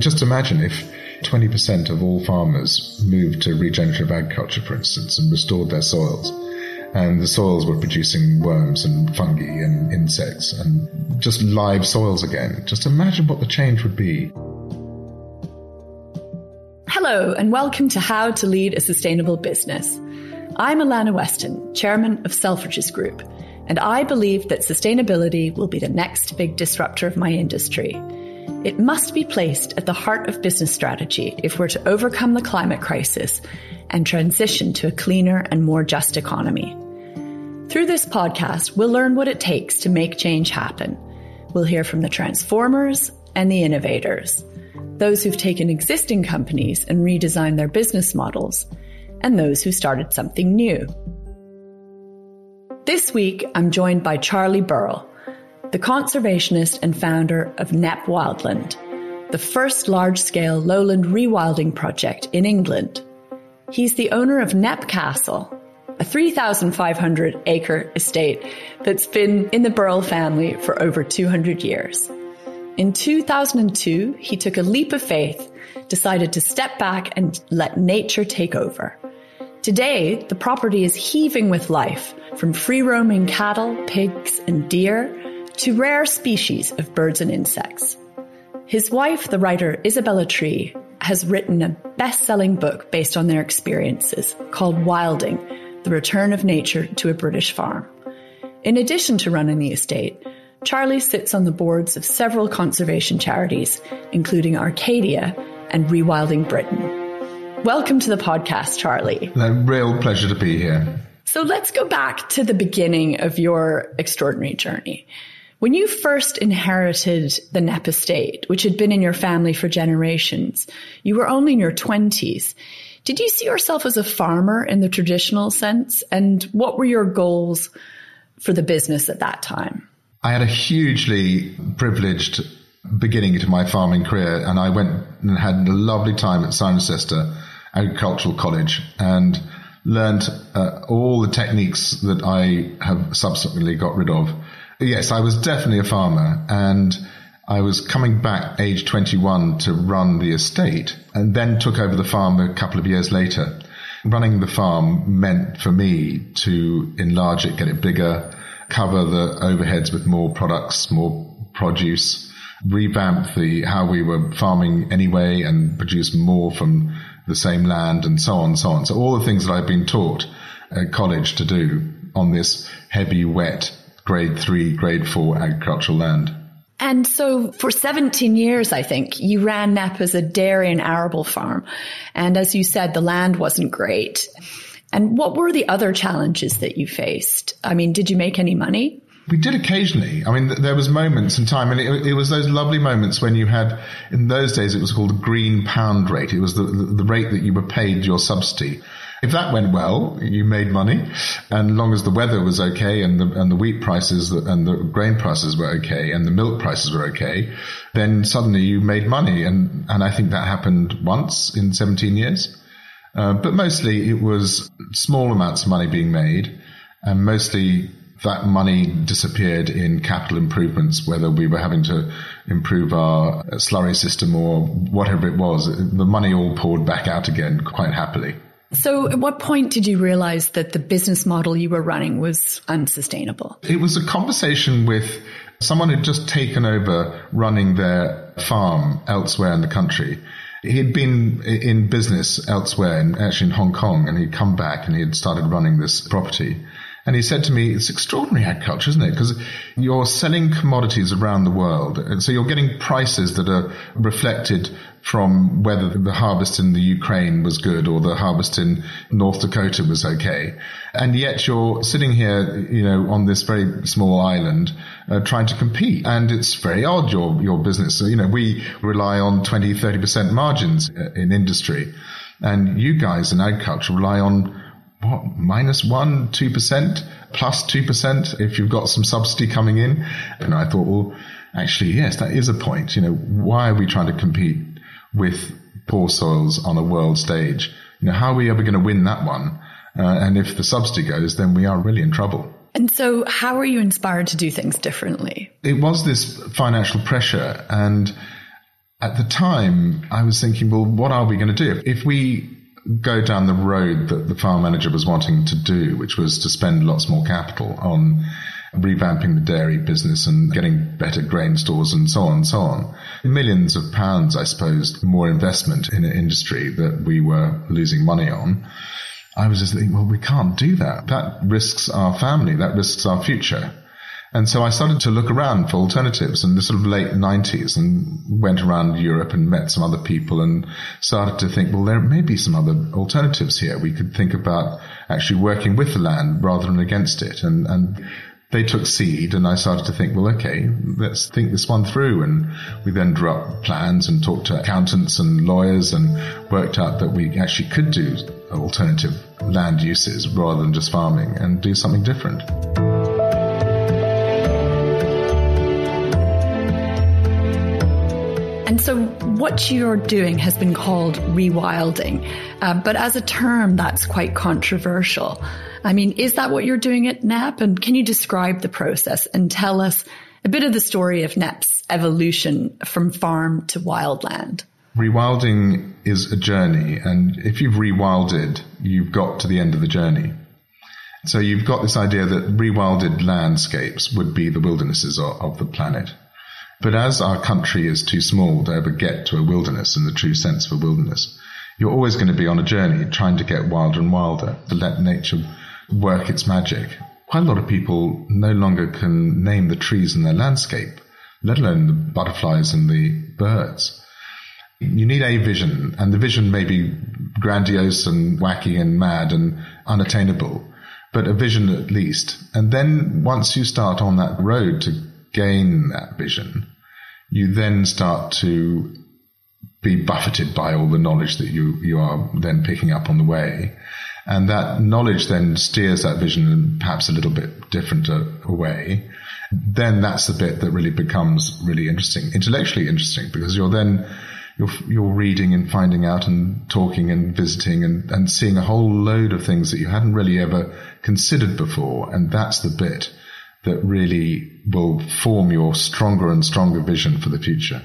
Just imagine if 20% of all farmers moved to regenerative agriculture, for instance, and restored their soils. And the soils were producing worms and fungi and insects and just live soils again. Just imagine what the change would be. Hello, and welcome to How to Lead a Sustainable Business. I'm Alannah Weston, Chairman of Selfridges Group, and I believe that sustainability will be the next big disruptor of my industry. It must be placed at the heart of business strategy if we're to overcome the climate crisis and transition to a cleaner and more just economy. Through this podcast, we'll learn what it takes to make change happen. We'll hear from the transformers and the innovators, those who've taken existing companies and redesigned their business models, and those who started something new. This week, I'm joined by Charlie Burrell, the conservationist and founder of Knepp Wildland, the first large scale lowland rewilding project in England. He's the owner of Knepp Castle, a 3,500 acre estate that's been in the Burrell family for over 200 years. In 2002, he took a leap of faith, decided to step back and let nature take over. Today, the property is heaving with life, from free roaming cattle, pigs, and deer to rare species of birds and insects. His wife, the writer Isabella Tree, has written a best selling book based on their experiences called Wilding The Return of Nature to a British Farm. In addition to running the estate, Charlie sits on the boards of several conservation charities, including Arcadia and Rewilding Britain. Welcome to the podcast, Charlie. A real pleasure to be here. So let's go back to the beginning of your extraordinary journey. When you first inherited the Knepp estate, which had been in your family for generations, you were only in your 20s. Did you see yourself as a farmer in the traditional sense? And what were your goals for the business at that time? I had a hugely privileged beginning to my farming career, and I went and had a lovely time at Cirencester Agricultural College and learned uh, all the techniques that I have subsequently got rid of Yes, I was definitely a farmer and I was coming back age 21 to run the estate and then took over the farm a couple of years later. Running the farm meant for me to enlarge it, get it bigger, cover the overheads with more products, more produce, revamp the how we were farming anyway and produce more from the same land and so on and so on. So all the things that I've been taught at college to do on this heavy, wet grade three, grade four agricultural land. And so for 17 years, I think, you ran Knepp as a dairy and arable farm. And as you said, the land wasn't great. And what were the other challenges that you faced? I mean, did you make any money? We did occasionally. I mean, there was moments in time, and it, it, was those lovely moments when you had, in those days, it was called the green pound rate. It was the, the, the rate that you were paid your subsidy. If that went well, you made money, and long as the weather was okay and the and the wheat prices and the grain prices were okay and the milk prices were okay, then suddenly you made money, and and I think that happened once in 17 years. Uh, but mostly it was small amounts of money being made, and mostly that money disappeared in capital improvements, whether we were having to improve our slurry system or whatever it was. The money all poured back out again quite happily. So, at what point did you realize that the business model you were running was unsustainable? It was a conversation with someone who'd just taken over running their farm elsewhere in the country. He'd been in business elsewhere, actually in Hong Kong, and he'd come back and he had started running this property. And he said to me, it's extraordinary agriculture, isn't it? Because you're selling commodities around the world. And so you're getting prices that are reflected from whether the harvest in the Ukraine was good or the harvest in North Dakota was okay. And yet you're sitting here, you know, on this very small island, uh, trying to compete. And it's very odd, your, your business. So, you know, we rely on 20, 30% margins uh, in industry. And you guys in agriculture rely on what minus one, two percent, plus two percent if you've got some subsidy coming in. And I thought, well, actually, yes, that is a point. You know, why are we trying to compete with poor soils on a world stage? You know, how are we ever going to win that one? Uh, and if the subsidy goes, then we are really in trouble. And so, how are you inspired to do things differently? It was this financial pressure. And at the time, I was thinking, well, what are we going to do? If we go down the road that the farm manager was wanting to do, which was to spend lots more capital on revamping the dairy business and getting better grain stores and so on and so on. Millions of pounds, I suppose, more investment in an industry that we were losing money on. I was just thinking, well, we can't do that. That risks our family. That risks our future. And so I started to look around for alternatives in the sort of late 90s and went around Europe and met some other people and started to think, well, there may be some other alternatives here. We could think about actually working with the land rather than against it. And, and they took seed and I started to think, well, okay, let's think this one through. And we then drew up plans and talked to accountants and lawyers and worked out that we actually could do alternative land uses rather than just farming and do something different. And so, what you're doing has been called rewilding, uh, but as a term, that's quite controversial. I mean, is that what you're doing at KNEPP? And can you describe the process and tell us a bit of the story of KNEPP's evolution from farm to wildland? Rewilding is a journey, and if you've rewilded, you've got to the end of the journey. So you've got this idea that rewilded landscapes would be the wildernesses of, of the planet. But as our country is too small to ever get to a wilderness in the true sense of a wilderness, you're always going to be on a journey trying to get wilder and wilder to let nature work its magic. Quite a lot of people no longer can name the trees in their landscape, let alone the butterflies and the birds. You need a vision, and the vision may be grandiose and wacky and mad and unattainable, but a vision at least. And then once you start on that road to gain that vision, you then start to be buffeted by all the knowledge that you, you are then picking up on the way. And that knowledge then steers that vision in perhaps a little bit different uh, away. Then that's the bit that really becomes really interesting, intellectually interesting, because you're then, you're, you're reading and finding out and talking and visiting and, and seeing a whole load of things that you hadn't really ever considered before. And that's the bit that really will form your stronger and stronger vision for the future.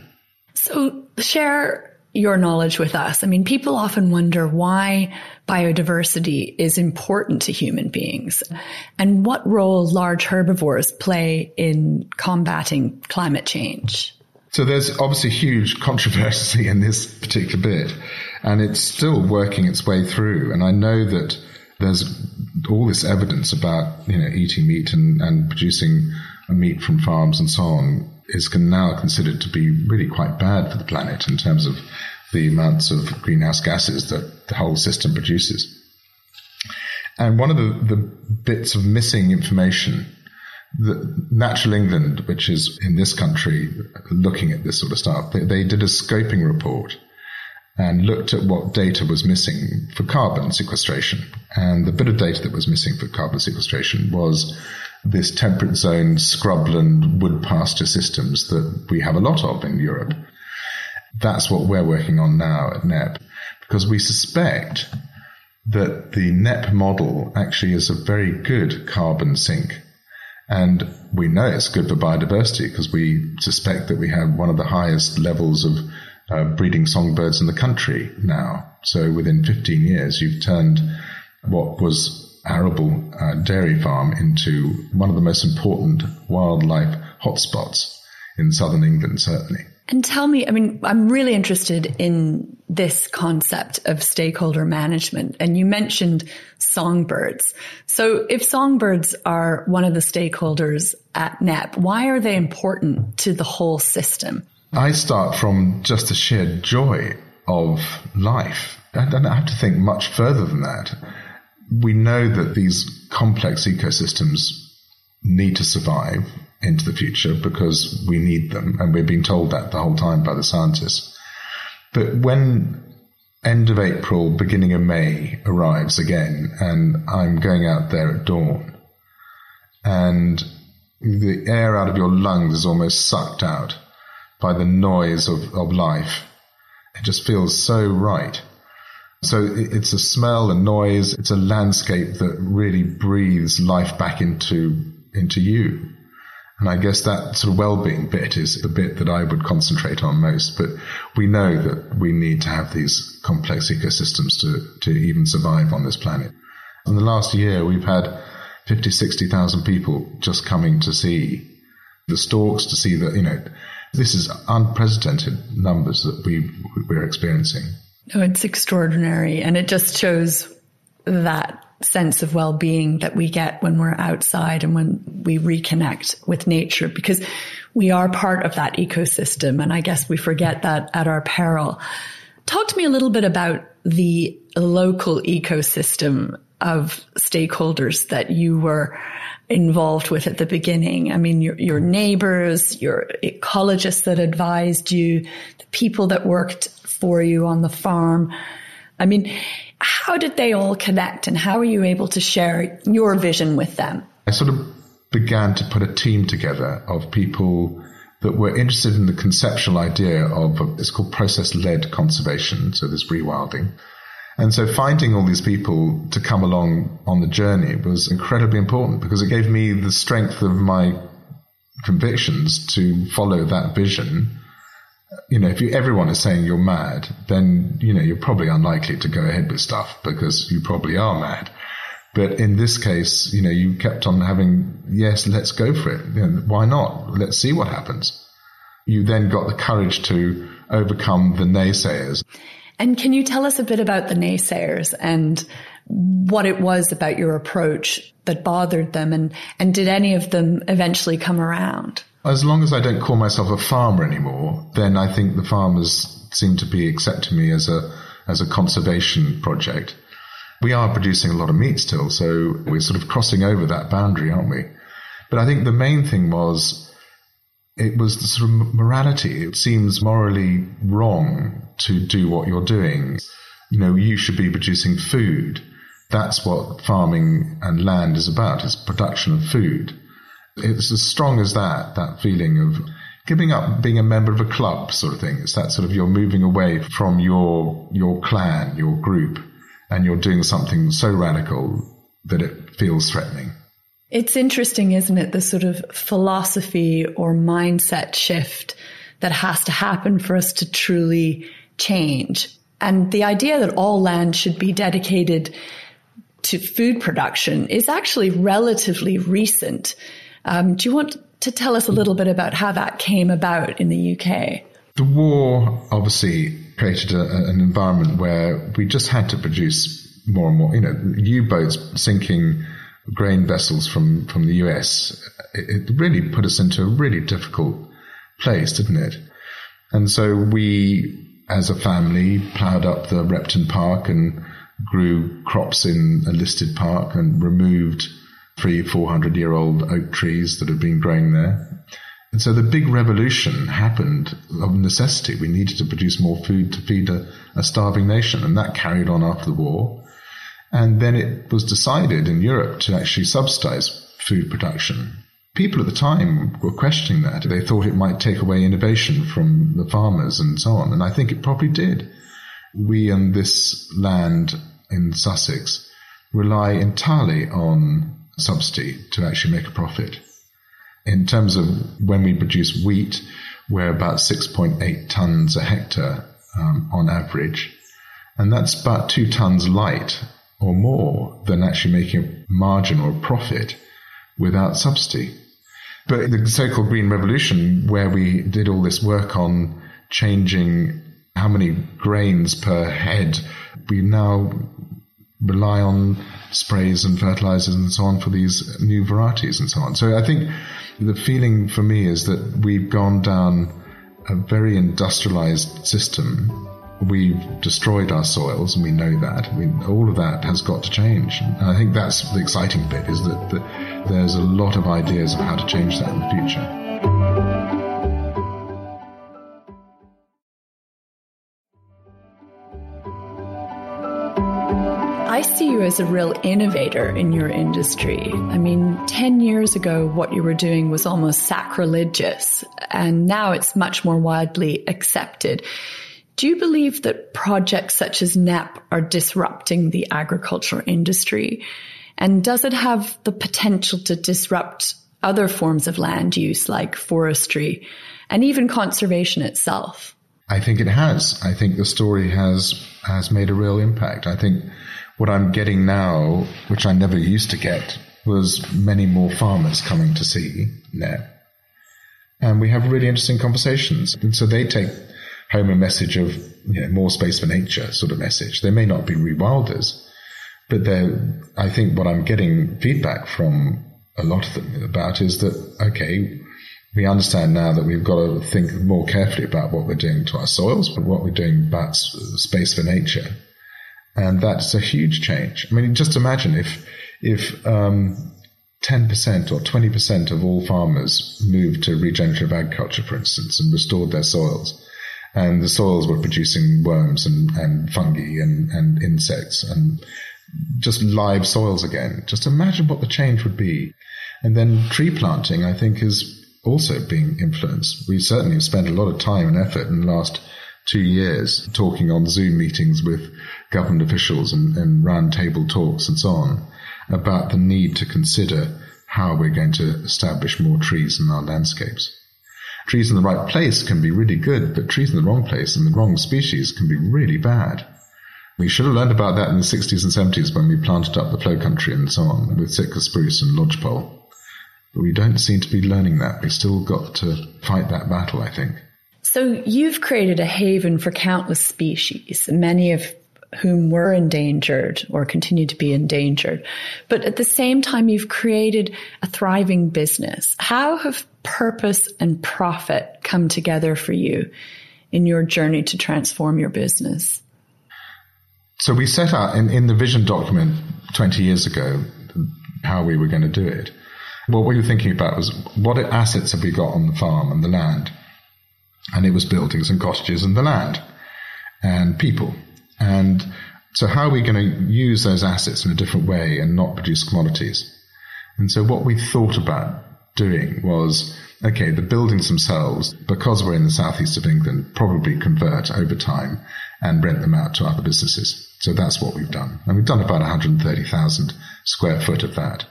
So share your knowledge with us. I mean, people often wonder why biodiversity is important to human beings and what role large herbivores play in combating climate change. So there's obviously huge controversy in this particular bit and it's still working its way through. And I know that there's all this evidence about you know eating meat and, and producing meat from farms and so on is now considered to be really quite bad for the planet in terms of the amounts of greenhouse gases that the whole system produces. And one of the, the bits of missing information Natural England, which is in this country looking at this sort of stuff, they, they did a scoping report and looked at what data was missing for carbon sequestration. And the bit of data that was missing for carbon sequestration was this temperate zone scrubland wood pasture systems that we have a lot of in Europe. That's what we're working on now at Knepp because we suspect that the Knepp model actually is a very good carbon sink. And we know it's good for biodiversity because we suspect that we have one of the highest levels of uh, breeding songbirds in the country now. So within 15 years, you've turned what was arable uh, dairy farm into one of the most important wildlife hotspots in southern England, certainly. And tell me, I mean, I'm really interested in this concept of stakeholder management. And you mentioned songbirds. So if songbirds are one of the stakeholders at Knepp, why are they important to the whole system? I start from just the sheer joy of life. I don't have to think much further than that. We know that these complex ecosystems need to survive into the future because we need them. And we've been told that the whole time by the scientists. But when end of April, beginning of May arrives again, and I'm going out there at dawn, and the air out of your lungs is almost sucked out by the noise of, of life. It just feels so right. So it's a smell, a noise, it's a landscape that really breathes life back into, into you. And I guess that sort of well-being bit is the bit that I would concentrate on most. But we know that we need to have these complex ecosystems to, to even survive on this planet. In the last year, we've had 50, 60,000 people just coming to see the storks, to see that, you know, this is unprecedented numbers that we, we're experiencing. No, it's extraordinary. And it just shows that sense of well-being that we get when we're outside and when we reconnect with nature because we are part of that ecosystem. And I guess we forget that at our peril. Talk to me a little bit about the local ecosystem of stakeholders that you were involved with at the beginning. I mean, your, your neighbors, your ecologists that advised you, the people that worked for you on the farm. I mean, how did they all connect and how were you able to share your vision with them? I sort of began to put a team together of people that were interested in the conceptual idea of it's called process led conservation. So this rewilding. And so finding all these people to come along on the journey was incredibly important because it gave me the strength of my convictions to follow that vision you know, if you, everyone is saying you're mad, then, you know, you're probably unlikely to go ahead with stuff because you probably are mad. But in this case, you know, you kept on having, yes, let's go for it. You know, why not? Let's see what happens. You then got the courage to overcome the naysayers. And can you tell us a bit about the naysayers and what it was about your approach that bothered them and, and did any of them eventually come around? As long as I don't call myself a farmer anymore, then I think the farmers seem to be accepting me as a as a conservation project. We are producing a lot of meat still, so we're sort of crossing over that boundary, aren't we? But I think the main thing was it was the sort of morality. It seems morally wrong to do what you're doing. You know, you should be producing food. That's what farming and land is about, is production of food. It's as strong as that, that feeling of giving up being a member of a club sort of thing. It's that sort of you're moving away from your, your clan, your group, and you're doing something so radical that it feels threatening. It's interesting, isn't it? The sort of philosophy or mindset shift that has to happen for us to truly change. And the idea that all land should be dedicated to food production is actually relatively recent. Um, do you want to tell us a little bit about how that came about in the UK? The war obviously created a, an environment where we just had to produce more and more. You know, U-boats sinking grain vessels from, from the US, it, it really put us into a really difficult place, didn't it? And so we, as a family, ploughed up the Repton Park and grew crops in a listed park and removed three, four hundred year old oak trees that had been growing there. And so the big revolution happened of necessity. We needed to produce more food to feed a, a starving nation. And that carried on after the war. And then it was decided in Europe to actually subsidize food production. People at the time were questioning that. They thought it might take away innovation from the farmers and so on. And I think it probably did. We in this land in Sussex rely entirely on subsidy to actually make a profit. In terms of when we produce wheat, we're about 6.8 tons a hectare um, on average. And that's about two tons light or more than actually making a margin or a profit without subsidy. But the so-called Green Revolution, where we did all this work on changing how many grains per head, we now rely on sprays and fertilizers and so on for these new varieties and so on. So I think the feeling for me is that we've gone down a very industrialized system. We've destroyed our soils and we know that. I mean, all of that has got to change. And I think that's the exciting bit is that, that there's a lot of ideas of how to change that in the future. I see you as a real innovator in your industry. I mean, 10 years ago, what you were doing was almost sacrilegious, and now it's much more widely accepted. Do you believe that projects such as Knepp are disrupting the agriculture industry? And does it have the potential to disrupt other forms of land use like forestry and even conservation itself? I think it has. I think the story has has made a real impact. I think what I'm getting now, which I never used to get, was many more farmers coming to see Knepp. And we have really interesting conversations. And so they take home a message of you know, more space for nature sort of message. They may not be rewilders, but they're, I think what I'm getting feedback from a lot of them about is that, okay, we understand now that we've got to think more carefully about what we're doing to our soils, but what we're doing about space for nature. And that's a huge change. I mean, just imagine if, if, um, 10% or 20% of all farmers moved to regenerative agriculture, for instance, and restored their soils. And the soils were producing worms and, and fungi and, and insects and just live soils again. Just imagine what the change would be. And then tree planting, I think, is also being influenced. We certainly have spent a lot of time and effort in the last two years talking on Zoom meetings with government officials and, and round table talks and so on about the need to consider how we're going to establish more trees in our landscapes. Trees in the right place can be really good, but trees in the wrong place and the wrong species can be really bad. We should have learned about that in the 60s and 70s when we planted up the flow country and so on with Sitka spruce and lodgepole. But we don't seem to be learning that. We've still got to fight that battle, I think. So you've created a haven for countless species, many of whom were endangered or continue to be endangered. But at the same time, you've created a thriving business. How have purpose and profit come together for you in your journey to transform your business? So we set out in, in the vision document 20 years ago how we were going to do it. What we were thinking about was what assets have we got on the farm and the land? and it was buildings and cottages and the land and people. And so how are we going to use those assets in a different way and not produce commodities? And so what we thought about doing was, okay, the buildings themselves, because we're in the southeast of England, probably convert over time and rent them out to other businesses. So that's what we've done. And we've done about 130,000 square foot of that.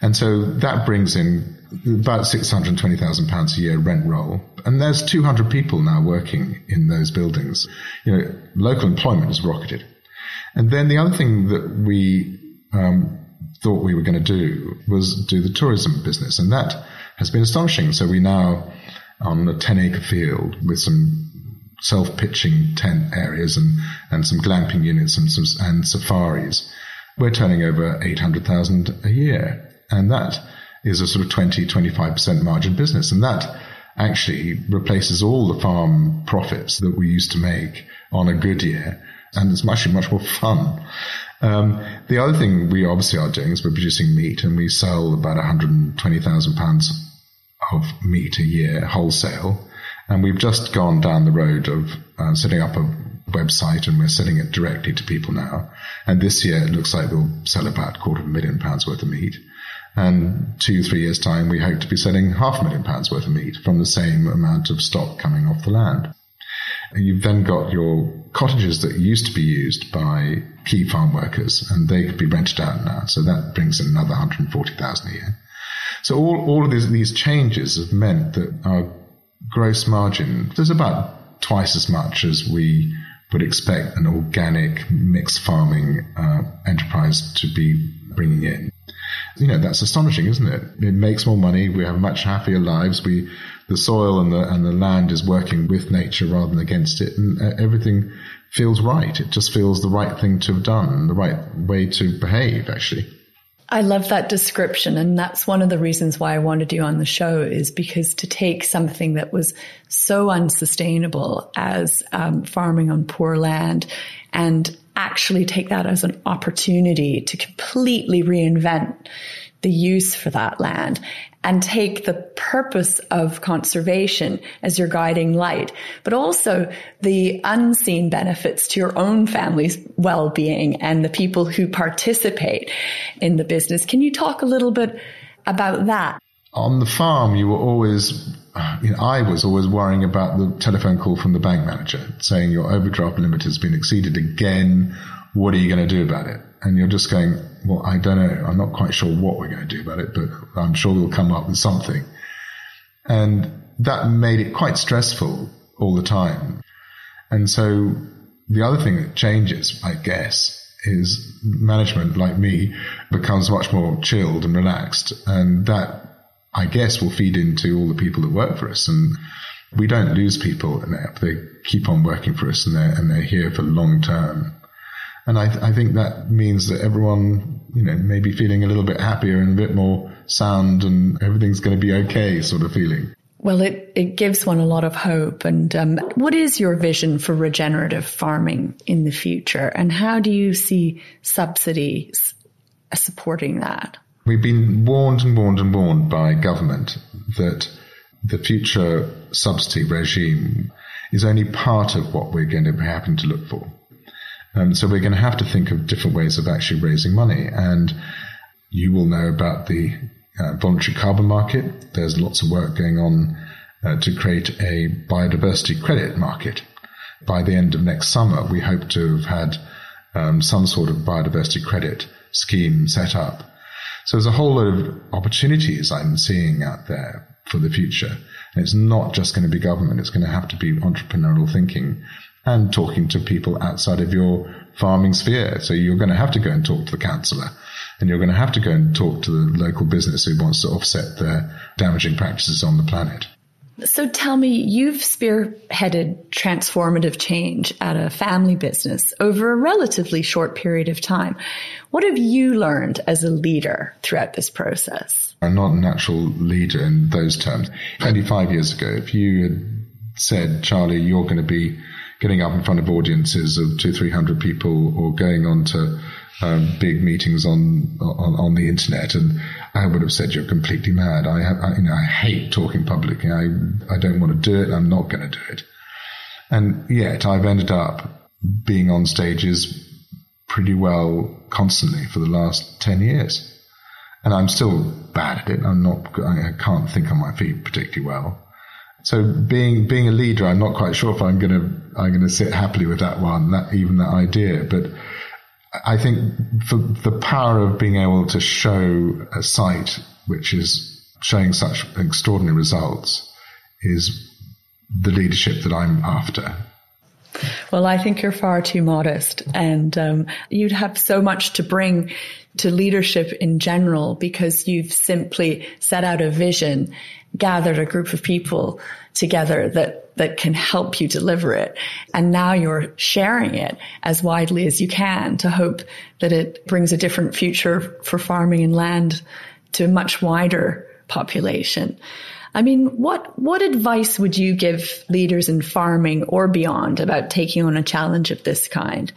And so that brings in about £620,000 a year rent roll. And there's 200 people now working in those buildings. You know, local employment has rocketed. And then the other thing that we um, thought we were going to do was do the tourism business. And that has been astonishing. So we now, on a 10 acre field with some self-pitching tent areas and, and some glamping units and some, and safaris, we're turning over 800,000 a year. And that is a sort of 20, 25% margin business. And that actually replaces all the farm profits that we used to make on a good year. And it's much, much more fun. Um, the other thing we obviously are doing is we're producing meat and we sell about 120,000 pounds of meat a year wholesale. And we've just gone down the road of uh, setting up a website and we're selling it directly to people now. And this year it looks like we'll sell about a quarter of a million pounds worth of meat. And two, three years time, we hope to be selling half a million pounds worth of meat from the same amount of stock coming off the land. You've then got your cottages that used to be used by key farm workers and they could be rented out now. So that brings in another 140,000 a year. So all, all of these, these changes have meant that our gross margin is about twice as much as we would expect an organic mixed farming uh, enterprise to be bringing in. you know, that's astonishing, isn't it? It makes more money. We have much happier lives. We, the soil and the, and the land is working with nature rather than against it. And uh, everything feels right. It just feels the right thing to have done, the right way to behave, actually. I love that description. And that's one of the reasons why I wanted you on the show is because to take something that was so unsustainable as um, farming on poor land and actually take that as an opportunity to completely reinvent the use for that land and take the purpose of conservation as your guiding light, but also the unseen benefits to your own family's well-being and the people who participate in the business. Can you talk a little bit about that? On the farm, you were always, you know, I was always worrying about the telephone call from the bank manager saying your overdraft limit has been exceeded again. What are you going to do about it? And you're just going, well, I don't know. I'm not quite sure what we're going to do about it, but I'm sure we'll come up with something. And that made it quite stressful all the time. And so the other thing that changes, I guess, is management like me becomes much more chilled and relaxed. And that, I guess, will feed into all the people that work for us. And we don't lose people. They keep on working for us and they're, and they're here for long term. And I, th- I think that means that everyone, you know, may be feeling a little bit happier and a bit more sound and everything's going to be okay sort of feeling. Well, it, it gives one a lot of hope. And um, what is your vision for regenerative farming in the future? And how do you see subsidies supporting that? We've been warned and warned and warned by government that the future subsidy regime is only part of what we're going to be having to look for. Um, so we're going to have to think of different ways of actually raising money. And you will know about the uh, voluntary carbon market. There's lots of work going on uh, to create a biodiversity credit market. By the end of next summer, we hope to have had um, some sort of biodiversity credit scheme set up. So there's a whole lot of opportunities I'm seeing out there for the future. And it's not just going to be government. It's going to have to be entrepreneurial thinking and talking to people outside of your farming sphere. So you're going to have to go and talk to the councillor and you're going to have to go and talk to the local business who wants to offset their damaging practices on the planet. So tell me, you've spearheaded transformative change at a family business over a relatively short period of time. What have you learned as a leader throughout this process? I'm not a natural leader in those terms. 25 years ago, if you had said, Charlie, you're going to be getting up in front of audiences of two, three hundred people or going on to um, big meetings on, on, on the internet, and I would have said you're completely mad. I, I you know I hate talking publicly. I I don't want to do it. I'm not going to do it. And yet I've ended up being on stages pretty well constantly for the last ten years, and I'm still bad at it. I'm not. I can't think on my feet particularly well. So being being a leader, I'm not quite sure if I'm to I'm to sit happily with that one, that even that idea. But I think the power of being able to show a site which is showing such extraordinary results is the leadership that I'm after. Well, I think you're far too modest, and um, you'd have so much to bring to leadership in general because you've simply set out a vision gathered a group of people together that, that can help you deliver it. And now you're sharing it as widely as you can to hope that it brings a different future for farming and land to a much wider population. I mean, what, what advice would you give leaders in farming or beyond about taking on a challenge of this kind?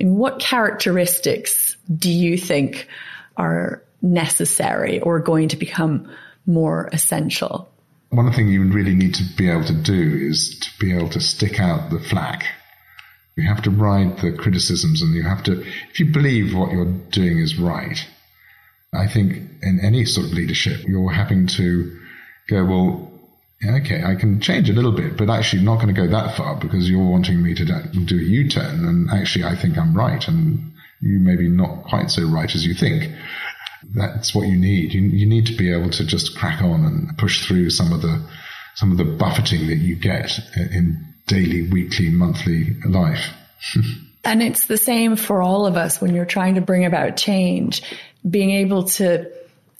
And what characteristics do you think are necessary or going to become more essential. One thing you really need to be able to do is to be able to stick out the flag. You have to ride the criticisms and you have to, if you believe what you're doing is right, I think in any sort of leadership, you're having to go, well, okay, I can change a little bit, but actually not going to go that far because you're wanting me to do a U-turn. And actually, I think I'm right. And you may be not quite so right as you think that's what you need. You, you need to be able to just crack on and push through some of the some of the buffeting that you get in daily, weekly, monthly life. and it's the same for all of us when you're trying to bring about change. Being able to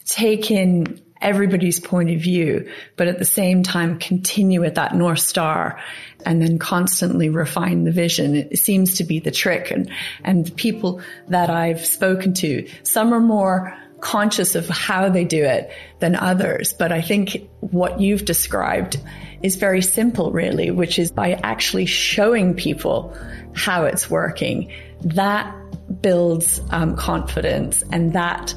take in everybody's point of view, but at the same time continue at that North Star and then constantly refine the vision. It seems to be the trick. And, and people that I've spoken to, some are more conscious of how they do it than others. But I think what you've described is very simple, really, which is by actually showing people how it's working. That builds um, confidence and that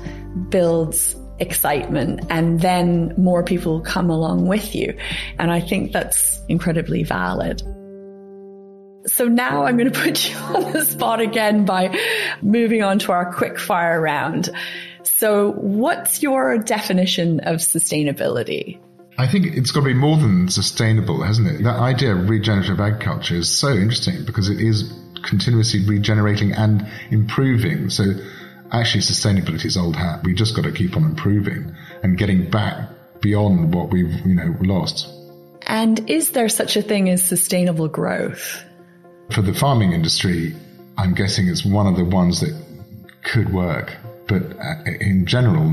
builds excitement and then more people come along with you. And I think that's incredibly valid. So now I'm going to put you on the spot again by moving on to our quick fire round. So what's your definition of sustainability? I think it's got to be more than sustainable, hasn't it? That idea of regenerative agriculture is so interesting because it is continuously regenerating and improving. So actually sustainability is old hat. We just got to keep on improving and getting back beyond what we've, you know, lost. And is there such a thing as sustainable growth? For the farming industry, I'm guessing it's one of the ones that could work. But uh, in general,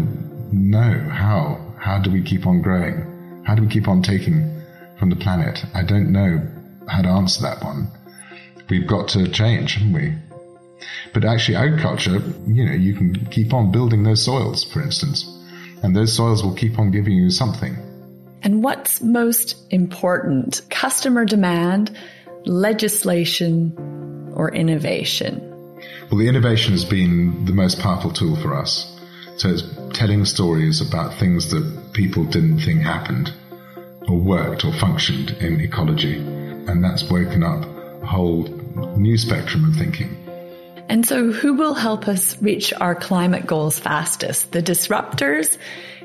no. How? How do we keep on growing? How do we keep on taking from the planet? I don't know how to answer that one. We've got to change, haven't we? But actually, agriculture, you know, you can keep on building those soils, for instance, and those soils will keep on giving you something. And what's most important? Customer demand, legislation, or innovation? Well, the innovation has been the most powerful tool for us. So it's telling stories about things that people didn't think happened or worked or functioned in ecology. And that's woken up a whole new spectrum of thinking. And so, who will help us reach our climate goals fastest? The disruptors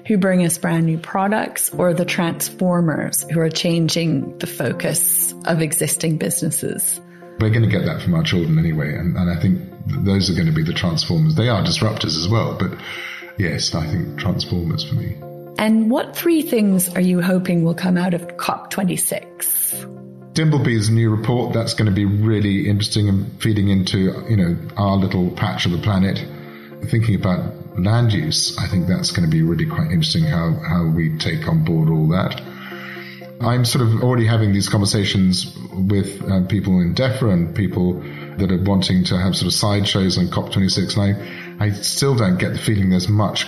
who bring us brand new products or the transformers who are changing the focus of existing businesses? We're going to get that from our children anyway. And, and I think those are going to be the transformers. They are disruptors as well. But yes, I think transformers for me. And what three things are you hoping will come out of COP26? Dimbleby's new report, that's going to be really interesting and feeding into, you know, our little patch of the planet. Thinking about land use, I think that's going to be really quite interesting how, how we take on board all that. I'm sort of already having these conversations with uh, people in DEFRA and people that are wanting to have sort of sideshows on COP26. And I, I still don't get the feeling there's much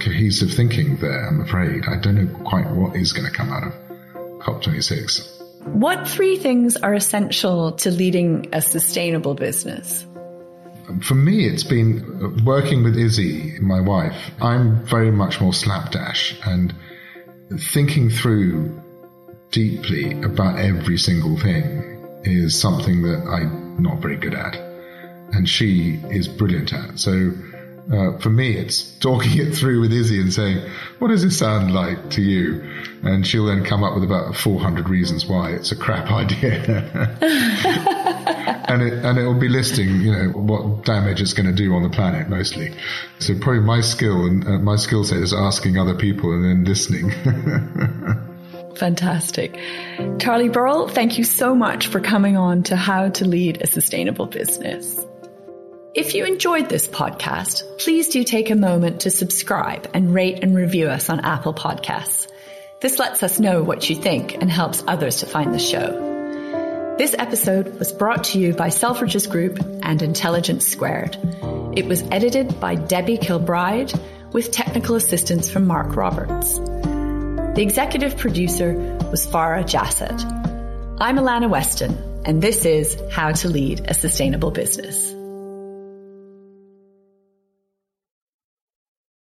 cohesive thinking there, I'm afraid. I don't know quite what is going to come out of COP26. What three things are essential to leading a sustainable business? For me, it's been working with Izzy, my wife. I'm very much more slapdash and thinking through deeply about every single thing is something that I'm not very good at. And she is brilliant at. So uh, for me, it's talking it through with Izzy and saying, what does this sound like to you? And she'll then come up with about 400 reasons why it's a crap idea. and it, and it'll be listing, you know, what damage it's going to do on the planet mostly. So probably my skill and uh, my skill set is asking other people and then listening. Fantastic. Charlie Burrell, thank you so much for coming on to How to Lead a Sustainable Business. If you enjoyed this podcast, please do take a moment to subscribe and rate and review us on Apple Podcasts. This lets us know what you think and helps others to find the show. This episode was brought to you by Selfridges Group and Intelligence Squared. It was edited by Debbie Kilbride with technical assistance from Mark Roberts. The executive producer was Farah Jassett. I'm Alannah Weston, and this is How to Lead a Sustainable Business.